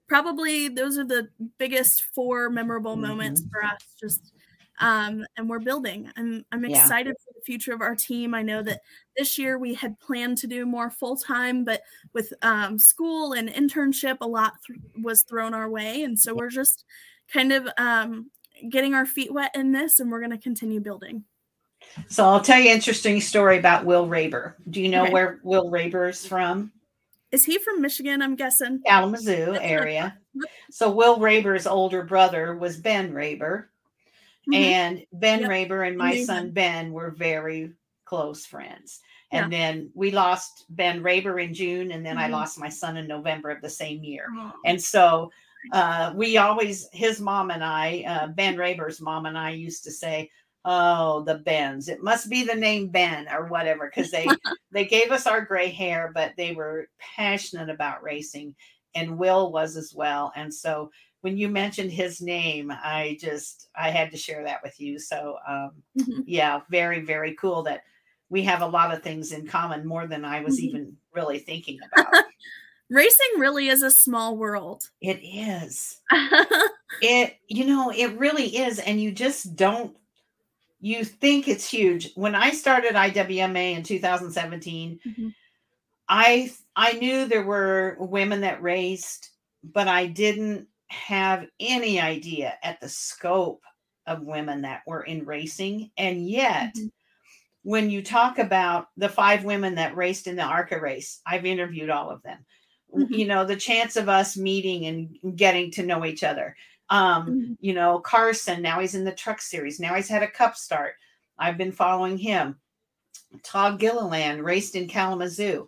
probably those are the biggest four memorable mm-hmm. moments for us. Just um, and we're building. I'm I'm excited yeah. for the future of our team. I know that this year we had planned to do more full time, but with um, school and internship, a lot th- was thrown our way, and so we're just kind of um, getting our feet wet in this, and we're going to continue building. So I'll tell you an interesting story about Will Raber. Do you know okay. where Will Raber is from? Is he from Michigan? I'm guessing Kalamazoo area. so Will Raber's older brother was Ben Raber Mm-hmm. And Ben yep. Raber and my son Ben were very close friends. And yeah. then we lost Ben Raber in June, and then mm-hmm. I lost my son in November of the same year. Oh. And so uh, we always, his mom and I, uh, Ben Raber's mom and I used to say, "Oh, the Bens. It must be the name Ben or whatever," because they they gave us our gray hair, but they were passionate about racing, and Will was as well. And so when you mentioned his name, I just I had to share that with you. So um, mm-hmm. yeah, very very cool that we have a lot of things in common more than I was mm-hmm. even really thinking about. Racing really is a small world. It is. it you know it really is, and you just don't. You think it's huge. When I started IWMA in 2017, mm-hmm. I I knew there were women that raced, but I didn't have any idea at the scope of women that were in racing. And yet, mm-hmm. when you talk about the five women that raced in the ARCA race, I've interviewed all of them. Mm-hmm. You know, the chance of us meeting and getting to know each other. Um, mm-hmm. you know, Carson, now he's in the truck series. Now he's had a cup start. I've been following him. Todd Gilliland raced in Kalamazoo.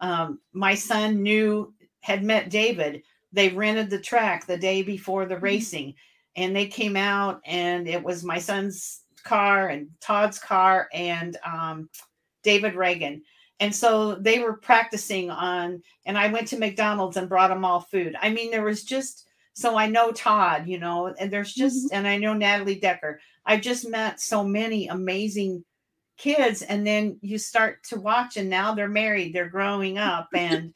Um, my son knew, had met David they rented the track the day before the mm-hmm. racing and they came out and it was my son's car and Todd's car and um, David Reagan. And so they were practicing on, and I went to McDonald's and brought them all food. I mean, there was just, so I know Todd, you know, and there's just, mm-hmm. and I know Natalie Decker. I just met so many amazing kids. And then you start to watch, and now they're married, they're growing up, and,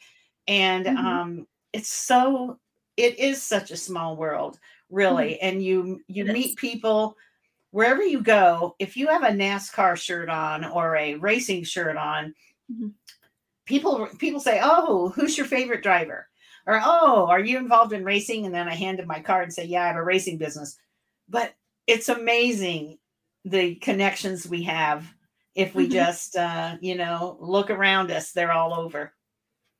and, mm-hmm. um, it's so it is such a small world really mm-hmm. and you you it meet is. people wherever you go if you have a nascar shirt on or a racing shirt on mm-hmm. people people say oh who's your favorite driver or oh are you involved in racing and then i hand them my card and say yeah i have a racing business but it's amazing the connections we have if we mm-hmm. just uh you know look around us they're all over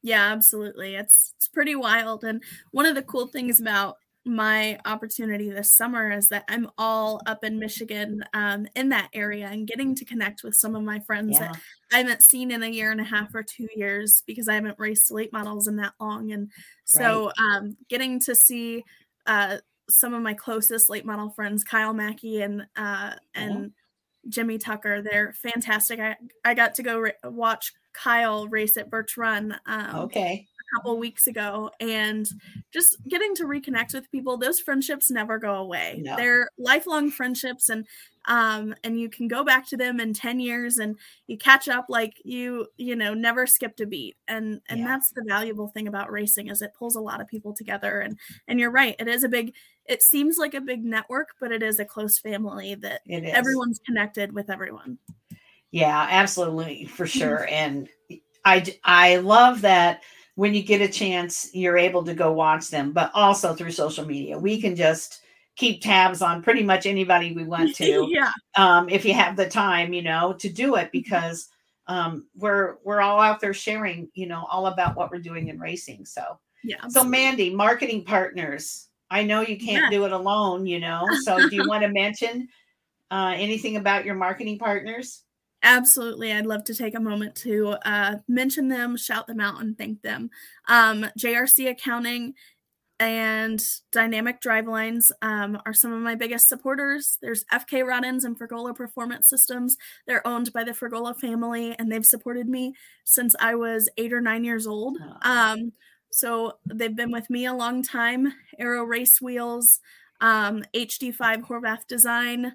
yeah, absolutely. It's it's pretty wild. And one of the cool things about my opportunity this summer is that I'm all up in Michigan um, in that area and getting to connect with some of my friends yeah. that I haven't seen in a year and a half or two years because I haven't raced late models in that long. And so right. um, getting to see uh, some of my closest late model friends, Kyle Mackey and uh, and yeah. Jimmy Tucker, they're fantastic. I, I got to go re- watch Kyle race at Birch Run. Um, okay. A couple weeks ago and just getting to reconnect with people those friendships never go away no. they're lifelong friendships and um and you can go back to them in 10 years and you catch up like you you know never skipped a beat and and yeah. that's the valuable thing about racing is it pulls a lot of people together and and you're right it is a big it seems like a big network but it is a close family that everyone's connected with everyone yeah absolutely for sure and i i love that when you get a chance you're able to go watch them but also through social media we can just keep tabs on pretty much anybody we want to. yeah. Um, if you have the time, you know, to do it mm-hmm. because um, we're we're all out there sharing, you know, all about what we're doing in racing. So yeah. Absolutely. So Mandy, marketing partners. I know you can't yeah. do it alone, you know. So do you want to mention uh, anything about your marketing partners? Absolutely. I'd love to take a moment to uh, mention them, shout them out, and thank them. Um, JRC Accounting and Dynamic Drivelines um, are some of my biggest supporters. There's FK Rod-Ends and Fragola Performance Systems. They're owned by the Fragola family, and they've supported me since I was eight or nine years old. Um, so they've been with me a long time. Aero Race Wheels, um, HD5 Horvath Design.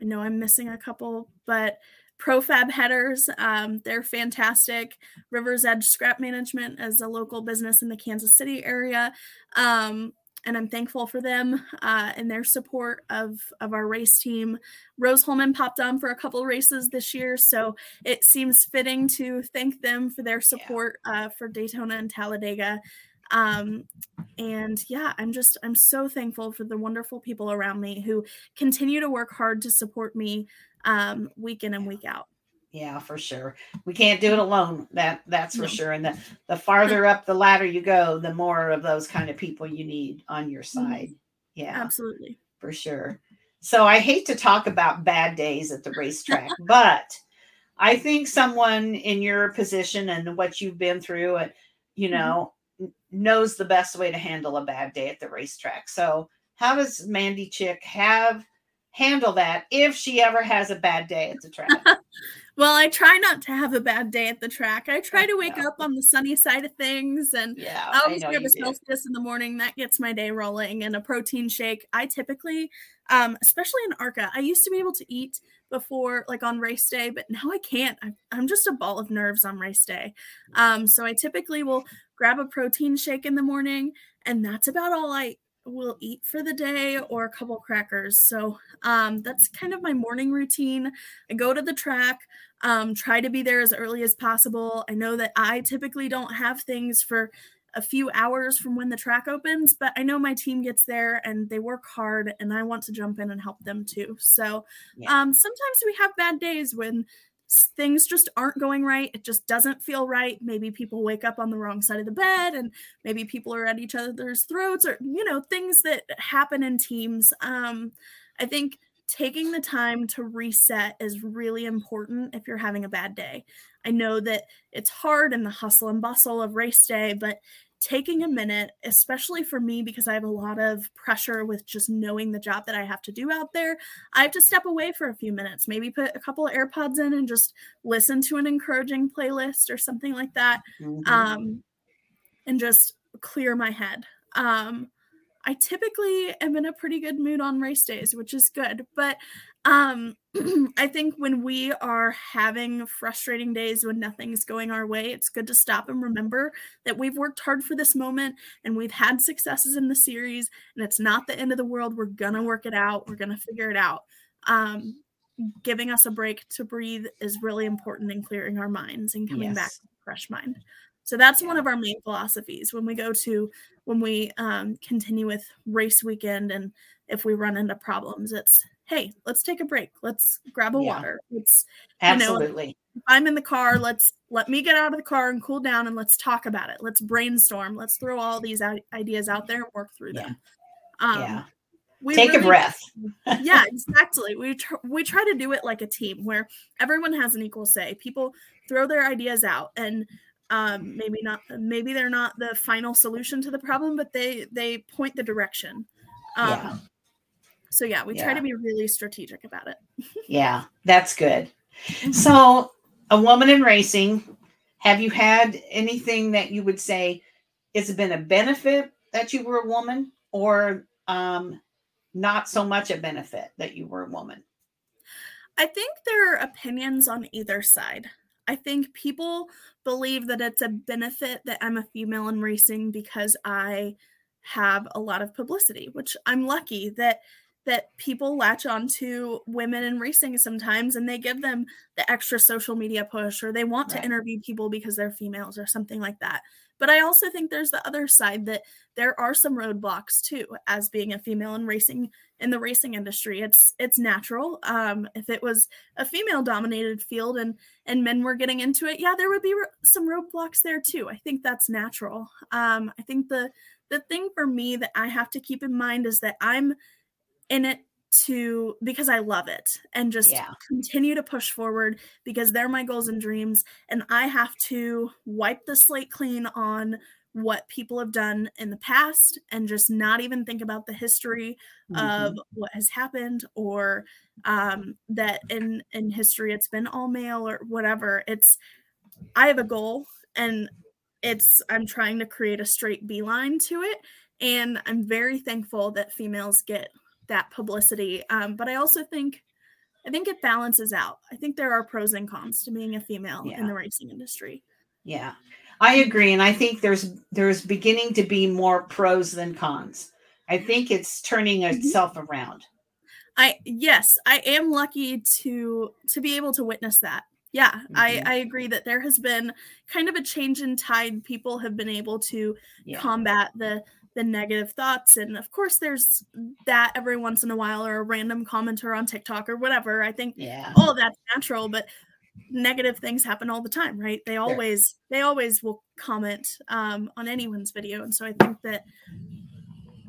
I know I'm missing a couple, but Profab headers, um, they're fantastic. River's Edge Scrap Management is a local business in the Kansas City area. Um, and I'm thankful for them uh, and their support of, of our race team. Rose-Hulman popped on for a couple races this year, so it seems fitting to thank them for their support yeah. uh, for Daytona and Talladega. Um, and yeah, I'm just I'm so thankful for the wonderful people around me who continue to work hard to support me um, week in and week out. Yeah, for sure. We can't do it alone. That that's for no. sure. And the the farther up the ladder you go, the more of those kind of people you need on your mm-hmm. side. Yeah, absolutely, for sure. So I hate to talk about bad days at the racetrack, but I think someone in your position and what you've been through, and you mm-hmm. know. Knows the best way to handle a bad day at the racetrack. So how does Mandy Chick have handle that if she ever has a bad day at the track? well, I try not to have a bad day at the track. I try to wake up on the sunny side of things and yeah, I always grab a Celsius in the morning. That gets my day rolling and a protein shake. I typically, um, especially in ARCA, I used to be able to eat before like on race day, but now I can't. I'm, I'm just a ball of nerves on race day. Um, so I typically will grab a protein shake in the morning and that's about all I will eat for the day or a couple crackers. So um, that's kind of my morning routine. I go to the track, um, try to be there as early as possible. I know that I typically don't have things for a few hours from when the track opens, but I know my team gets there and they work hard and I want to jump in and help them too. So yeah. um, sometimes we have bad days when things just aren't going right. It just doesn't feel right. Maybe people wake up on the wrong side of the bed and maybe people are at each other's throats or, you know, things that happen in teams. Um, I think taking the time to reset is really important if you're having a bad day. I know that it's hard in the hustle and bustle of race day, but taking a minute, especially for me, because I have a lot of pressure with just knowing the job that I have to do out there, I have to step away for a few minutes, maybe put a couple of AirPods in and just listen to an encouraging playlist or something like that, mm-hmm. um, and just clear my head. Um, I typically am in a pretty good mood on race days, which is good. But um, I think when we are having frustrating days when nothing's going our way, it's good to stop and remember that we've worked hard for this moment and we've had successes in the series, and it's not the end of the world. We're gonna work it out. We're gonna figure it out. Um, giving us a break to breathe is really important in clearing our minds and coming yes. back with a fresh mind. So that's one of our main philosophies when we go to when we um, continue with race weekend and if we run into problems, it's hey, let's take a break. Let's grab a yeah. water. Let's absolutely. You know, I'm in the car. Let's let me get out of the car and cool down and let's talk about it. Let's brainstorm. Let's throw all these ideas out there and work through yeah. them. Um, yeah. Take really, a breath. yeah, exactly. We tr- we try to do it like a team where everyone has an equal say. People throw their ideas out and um, maybe not maybe they're not the final solution to the problem but they they point the direction um, yeah. so yeah we yeah. try to be really strategic about it yeah that's good so a woman in racing have you had anything that you would say has been a benefit that you were a woman or um, not so much a benefit that you were a woman? I think there are opinions on either side. I think people believe that it's a benefit that I'm a female in racing because I have a lot of publicity, which I'm lucky that that people latch on to women in racing sometimes and they give them the extra social media push or they want right. to interview people because they're females or something like that. But I also think there's the other side that there are some roadblocks too as being a female in racing in the racing industry. It's it's natural. Um, if it was a female dominated field and and men were getting into it, yeah, there would be some roadblocks there too. I think that's natural. Um, I think the the thing for me that I have to keep in mind is that I'm in it to because I love it and just yeah. continue to push forward because they're my goals and dreams. And I have to wipe the slate clean on what people have done in the past and just not even think about the history mm-hmm. of what has happened or um, that in in history it's been all male or whatever. It's I have a goal and it's I'm trying to create a straight beeline to it. And I'm very thankful that females get that publicity. Um, but I also think I think it balances out. I think there are pros and cons to being a female yeah. in the racing industry. Yeah. I agree and I think there's there's beginning to be more pros than cons. I think it's turning mm-hmm. itself around. I yes, I am lucky to to be able to witness that. Yeah, mm-hmm. I, I agree that there has been kind of a change in tide. People have been able to yeah. combat the the negative thoughts. And of course, there's that every once in a while, or a random commenter on TikTok or whatever. I think yeah. all that's natural, but negative things happen all the time, right? They always they always will comment um, on anyone's video, and so I think that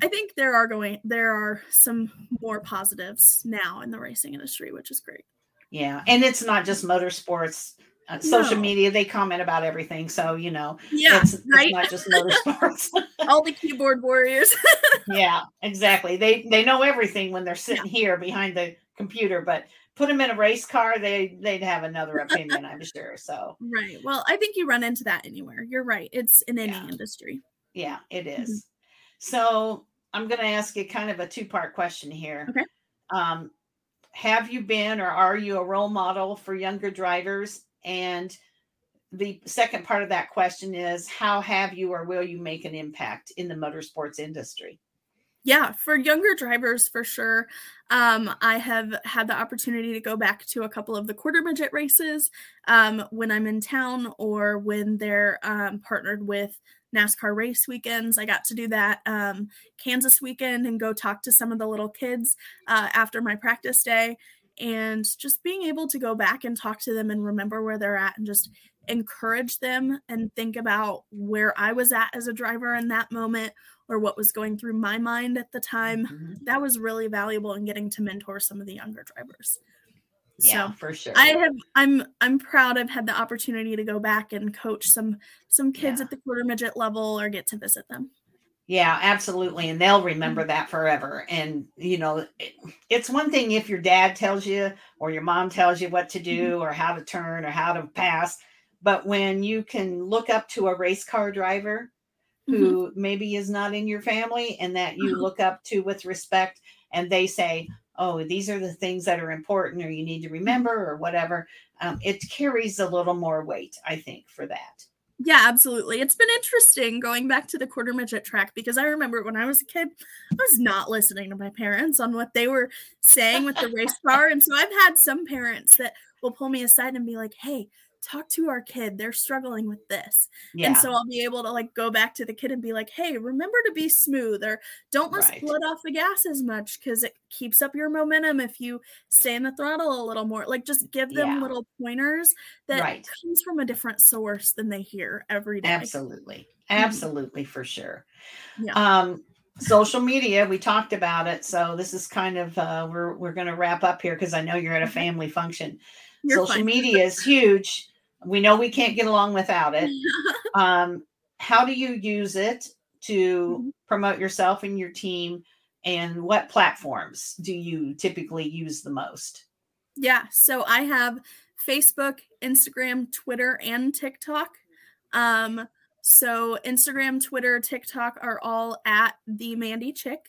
I think there are going there are some more positives now in the racing industry, which is great. Yeah, and it's not just motorsports uh, social no. media they comment about everything so you know yeah it's, right? it's not just motorsports all the keyboard warriors yeah exactly they they know everything when they're sitting yeah. here behind the computer but put them in a race car they they'd have another opinion i'm sure so right well i think you run into that anywhere you're right it's in any yeah. industry yeah it is. Mm-hmm. so i'm going to ask you kind of a two part question here okay um have you been or are you a role model for younger drivers and the second part of that question is how have you or will you make an impact in the motorsports industry? Yeah, for younger drivers, for sure. Um, I have had the opportunity to go back to a couple of the quarter midget races um, when I'm in town or when they're um, partnered with NASCAR race weekends. I got to do that um, Kansas weekend and go talk to some of the little kids uh, after my practice day and just being able to go back and talk to them and remember where they're at and just encourage them and think about where I was at as a driver in that moment or what was going through my mind at the time. Mm-hmm. That was really valuable in getting to mentor some of the younger drivers. Yeah, so for sure. I have I'm I'm proud I've had the opportunity to go back and coach some some kids yeah. at the quarter midget level or get to visit them. Yeah, absolutely. And they'll remember mm-hmm. that forever. And, you know, it, it's one thing if your dad tells you or your mom tells you what to do mm-hmm. or how to turn or how to pass. But when you can look up to a race car driver who mm-hmm. maybe is not in your family and that you mm-hmm. look up to with respect and they say, oh, these are the things that are important or you need to mm-hmm. remember or whatever, um, it carries a little more weight, I think, for that. Yeah, absolutely. It's been interesting going back to the quarter midget track because I remember when I was a kid, I was not listening to my parents on what they were saying with the race car. And so I've had some parents that will pull me aside and be like, hey, talk to our kid they're struggling with this yeah. and so i'll be able to like go back to the kid and be like hey remember to be smooth or don't let right. let off the gas as much because it keeps up your momentum if you stay in the throttle a little more like just give them yeah. little pointers that right. comes from a different source than they hear every day absolutely mm-hmm. absolutely mm-hmm. for sure yeah. um social media we talked about it so this is kind of uh we're we're going to wrap up here because i know you're at a family function you're social fine. media is huge we know we can't get along without it. um, how do you use it to mm-hmm. promote yourself and your team? And what platforms do you typically use the most? Yeah, so I have Facebook, Instagram, Twitter, and TikTok. Um, so Instagram, Twitter, TikTok are all at the Mandy Chick.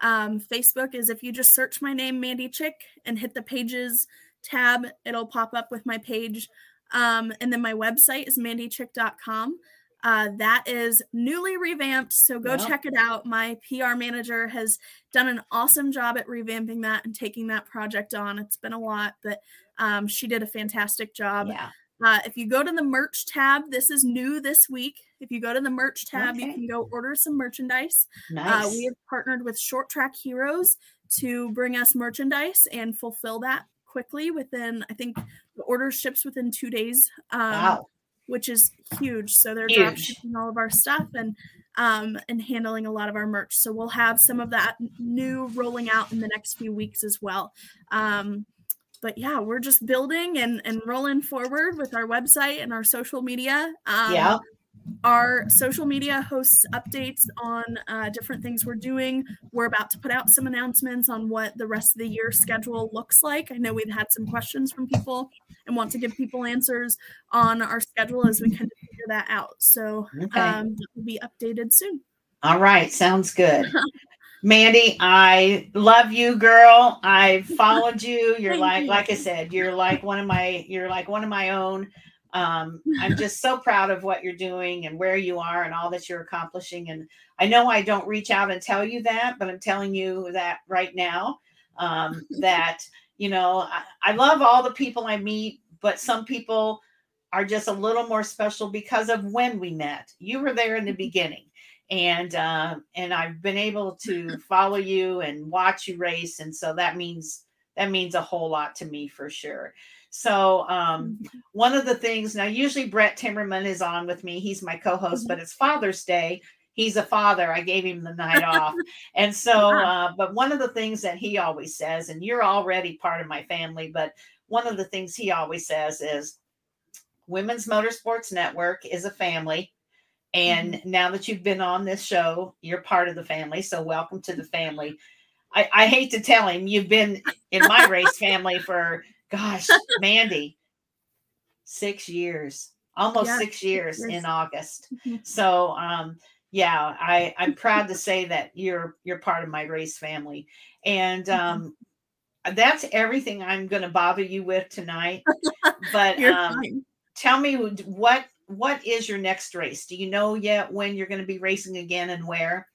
Um, Facebook is if you just search my name, Mandy Chick, and hit the pages tab, it'll pop up with my page. Um, and then my website is mandychick.com. Uh, that is newly revamped, so go yep. check it out. My PR manager has done an awesome job at revamping that and taking that project on. It's been a lot, but um, she did a fantastic job. Yeah. Uh, if you go to the merch tab, this is new this week. If you go to the merch tab, okay. you can go order some merchandise. Nice. Uh, we have partnered with Short Track Heroes to bring us merchandise and fulfill that quickly within, I think order ships within two days. Um, wow. Which is huge. So they're drop shipping all of our stuff and um, and handling a lot of our merch. So we'll have some of that new rolling out in the next few weeks as well. Um, but yeah, we're just building and, and rolling forward with our website and our social media. Um, yeah. Our social media hosts updates on uh, different things we're doing. We're about to put out some announcements on what the rest of the year schedule looks like. I know we've had some questions from people and want to give people answers on our schedule as we kind of figure that out. So okay. um, that will be updated soon. All right, sounds good. Mandy, I love you, girl. I followed you. You're like, like I said, you're like one of my, you're like one of my own. Um, I'm just so proud of what you're doing and where you are and all that you're accomplishing. And I know I don't reach out and tell you that, but I'm telling you that right now. Um, that you know, I, I love all the people I meet, but some people are just a little more special because of when we met. You were there in the beginning and uh, and I've been able to follow you and watch you race, and so that means that means a whole lot to me for sure. So um, mm-hmm. one of the things now, usually Brett Timmerman is on with me. He's my co-host, mm-hmm. but it's Father's Day. He's a father. I gave him the night off, and so. Uh, but one of the things that he always says, and you're already part of my family, but one of the things he always says is, Women's Motorsports Network is a family and mm-hmm. now that you've been on this show, you're part of the family. So welcome to the family. I, I hate to tell him you've been in my race family for gosh, Mandy, six years, almost yeah, six years in August. Mm-hmm. So um yeah, I, I'm proud to say that you're you're part of my race family. And um that's everything I'm gonna bother you with tonight. But um, tell me what what is your next race? Do you know yet when you're going to be racing again and where?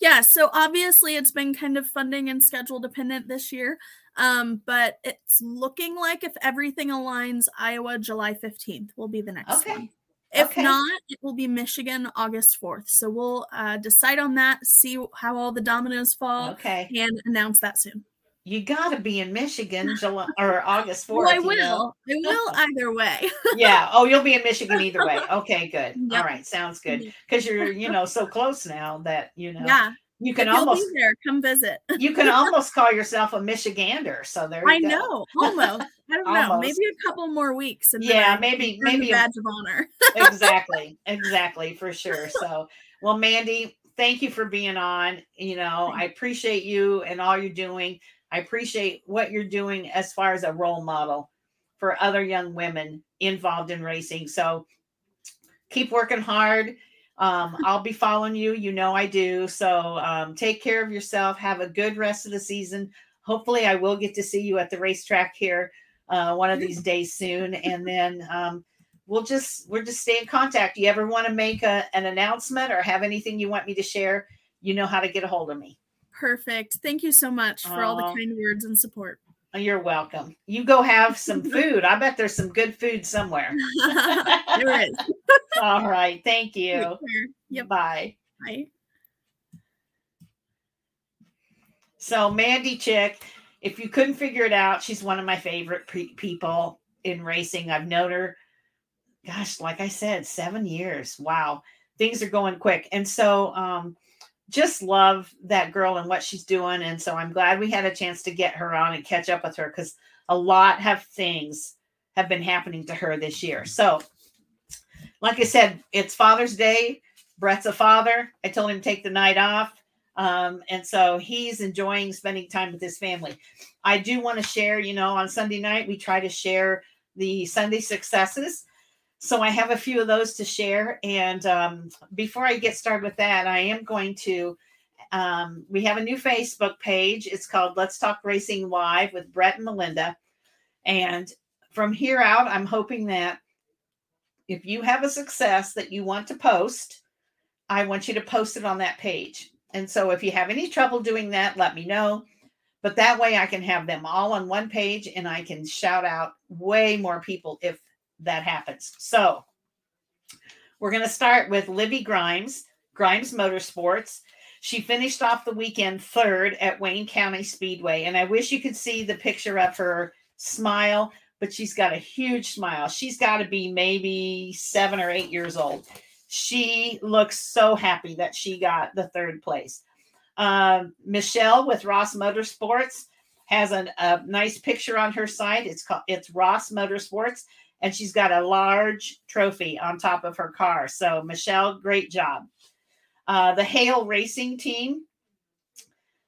Yeah, so obviously it's been kind of funding and schedule dependent this year. Um, but it's looking like if everything aligns, Iowa July 15th will be the next okay. one. If okay. not, it will be Michigan August 4th. So we'll uh, decide on that, see how all the dominoes fall, okay. and announce that soon you got to be in Michigan July or August 4th. Well, I will. Know? I will either way. yeah. Oh, you'll be in Michigan either way. Okay, good. Yep. All right. Sounds good. Because you're, you know, so close now that, you know, yeah. You can almost there. Come visit. you can almost call yourself a Michigander. So there I go. know. Almost. I don't know. Maybe a couple more weeks. And yeah, maybe maybe a badge of honor. exactly. Exactly. For sure. So well, Mandy, thank you for being on. You know, I appreciate you and all you're doing. I appreciate what you're doing as far as a role model for other young women involved in racing. So keep working hard. Um, I'll be following you. You know I do. So um, take care of yourself. Have a good rest of the season. Hopefully, I will get to see you at the racetrack here uh, one of these days soon. And then um, we'll just we'll just stay in contact. You ever want to make a, an announcement or have anything you want me to share? You know how to get a hold of me. Perfect. Thank you so much for all the kind words and support. You're welcome. You go have some food. I bet there's some good food somewhere. there is. all right. Thank you. Yep. Bye. Bye. So, Mandy Chick, if you couldn't figure it out, she's one of my favorite pre- people in racing. I've known her, gosh, like I said, seven years. Wow. Things are going quick. And so, um, just love that girl and what she's doing. And so I'm glad we had a chance to get her on and catch up with her because a lot have things have been happening to her this year. So, like I said, it's Father's Day. Brett's a father. I told him to take the night off. Um, and so he's enjoying spending time with his family. I do want to share, you know, on Sunday night, we try to share the Sunday successes. So I have a few of those to share. And um, before I get started with that, I am going to. Um, we have a new Facebook page. It's called Let's Talk Racing Live with Brett and Melinda. And from here out, I'm hoping that if you have a success that you want to post, I want you to post it on that page. And so if you have any trouble doing that, let me know. But that way I can have them all on one page and I can shout out way more people if that happens. So we're going to start with Libby Grimes, Grimes Motorsports. She finished off the weekend third at Wayne County Speedway. And I wish you could see the picture of her smile, but she's got a huge smile. She's got to be maybe seven or eight years old. She looks so happy that she got the third place. Uh, Michelle with Ross Motorsports has an, a nice picture on her site. It's called it's Ross Motorsports, and she's got a large trophy on top of her car. So Michelle, great job. Uh, the Hale Racing Team,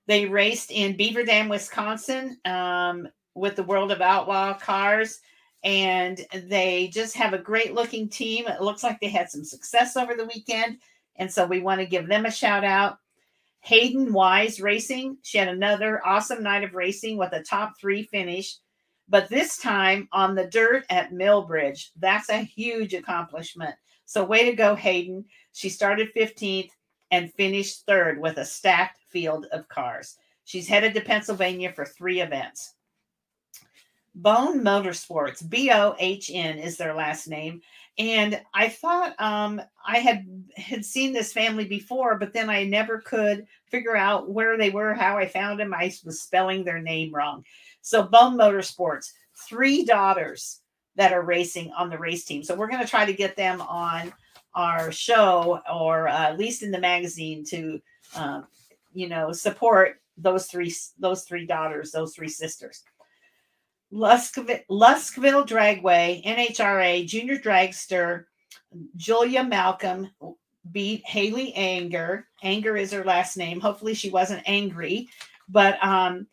they raced in Beaver Dam, Wisconsin, um, with the World of Outlaw cars and they just have a great looking team. It looks like they had some success over the weekend. And so we want to give them a shout out. Hayden Wise Racing. She had another awesome night of racing with a top three finish, but this time on the dirt at Millbridge. That's a huge accomplishment. So, way to go, Hayden. She started 15th and finished third with a stacked field of cars. She's headed to Pennsylvania for three events. Bohn Motorsports, B O H N is their last name. And I thought um, I had had seen this family before, but then I never could figure out where they were, how I found them. I was spelling their name wrong. So Bohn Motorsports, three daughters that are racing on the race team. So we're going to try to get them on our show or uh, at least in the magazine to, um, you know, support those three those three daughters, those three sisters. Luskville, Luskville Dragway, NHRA Junior Dragster, Julia Malcolm beat Haley Anger. Anger is her last name. Hopefully, she wasn't angry, but um,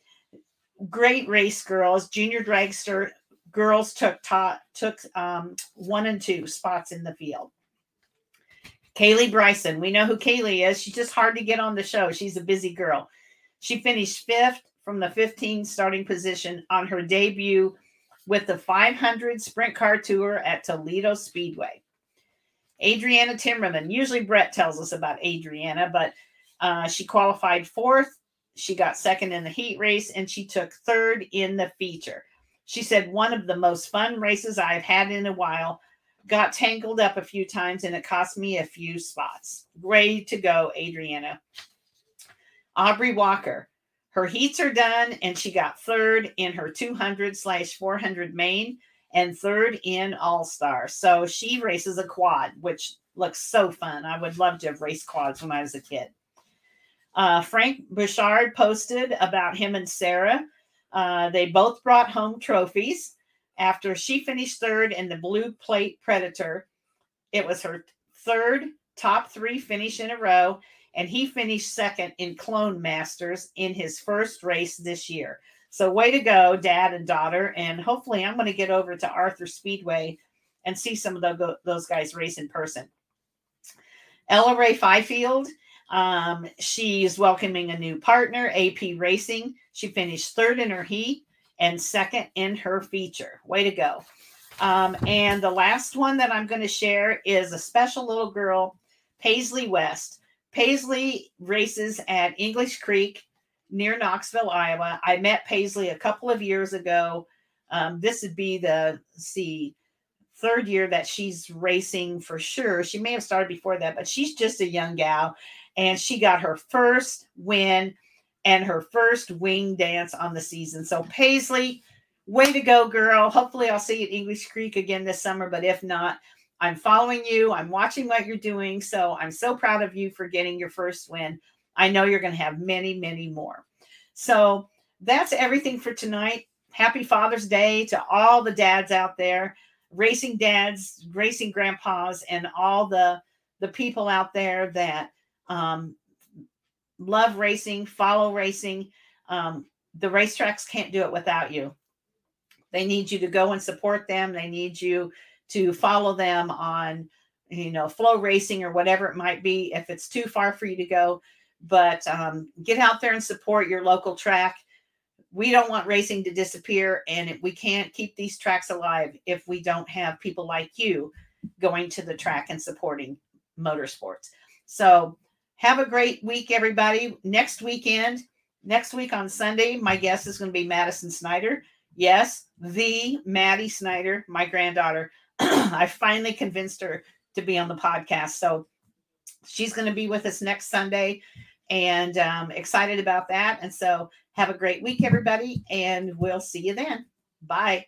great race girls. Junior Dragster girls took top, took um, one and two spots in the field. Kaylee Bryson, we know who Kaylee is. She's just hard to get on the show. She's a busy girl. She finished fifth from the 15 starting position on her debut with the 500 Sprint Car Tour at Toledo Speedway. Adriana Timmerman, usually Brett tells us about Adriana, but uh, she qualified fourth. She got second in the heat race and she took third in the feature. She said, one of the most fun races I've had in a while. Got tangled up a few times and it cost me a few spots. Great to go, Adriana. Aubrey Walker, her heats are done, and she got third in her 200 slash 400 main and third in All Star. So she races a quad, which looks so fun. I would love to have raced quads when I was a kid. Uh, Frank Bouchard posted about him and Sarah. Uh, they both brought home trophies after she finished third in the Blue Plate Predator. It was her third top three finish in a row and he finished second in Clone Masters in his first race this year. So, way to go, dad and daughter. And hopefully, I'm going to get over to Arthur Speedway and see some of the, those guys race in person. Ella Ray Fifield, um, she's welcoming a new partner, AP Racing. She finished third in her heat and second in her feature. Way to go. Um, and the last one that I'm going to share is a special little girl, Paisley West. Paisley races at English Creek near Knoxville, Iowa. I met Paisley a couple of years ago. Um, this would be the see third year that she's racing for sure. She may have started before that, but she's just a young gal, and she got her first win and her first wing dance on the season. So Paisley, way to go, girl! Hopefully, I'll see you at English Creek again this summer. But if not, I'm following you. I'm watching what you're doing. So I'm so proud of you for getting your first win. I know you're going to have many, many more. So that's everything for tonight. Happy Father's Day to all the dads out there, racing dads, racing grandpas, and all the the people out there that um, love racing, follow racing. Um, the racetracks can't do it without you. They need you to go and support them. They need you to follow them on, you know, FloRacing or whatever it might be if it's too far for you to go. But um, get out there and support your local track. We don't want racing to disappear, and we can't keep these tracks alive if we don't have people like you going to the track and supporting motorsports. So, have a great week, everybody. Next weekend, next week on Sunday, my guest is going to be Madison Snyder. Yes, the Maddie Snyder, my granddaughter. I finally convinced her to be on the podcast. So she's going to be with us next Sunday and um, excited about that. And so have a great week, everybody, and we'll see you then. Bye.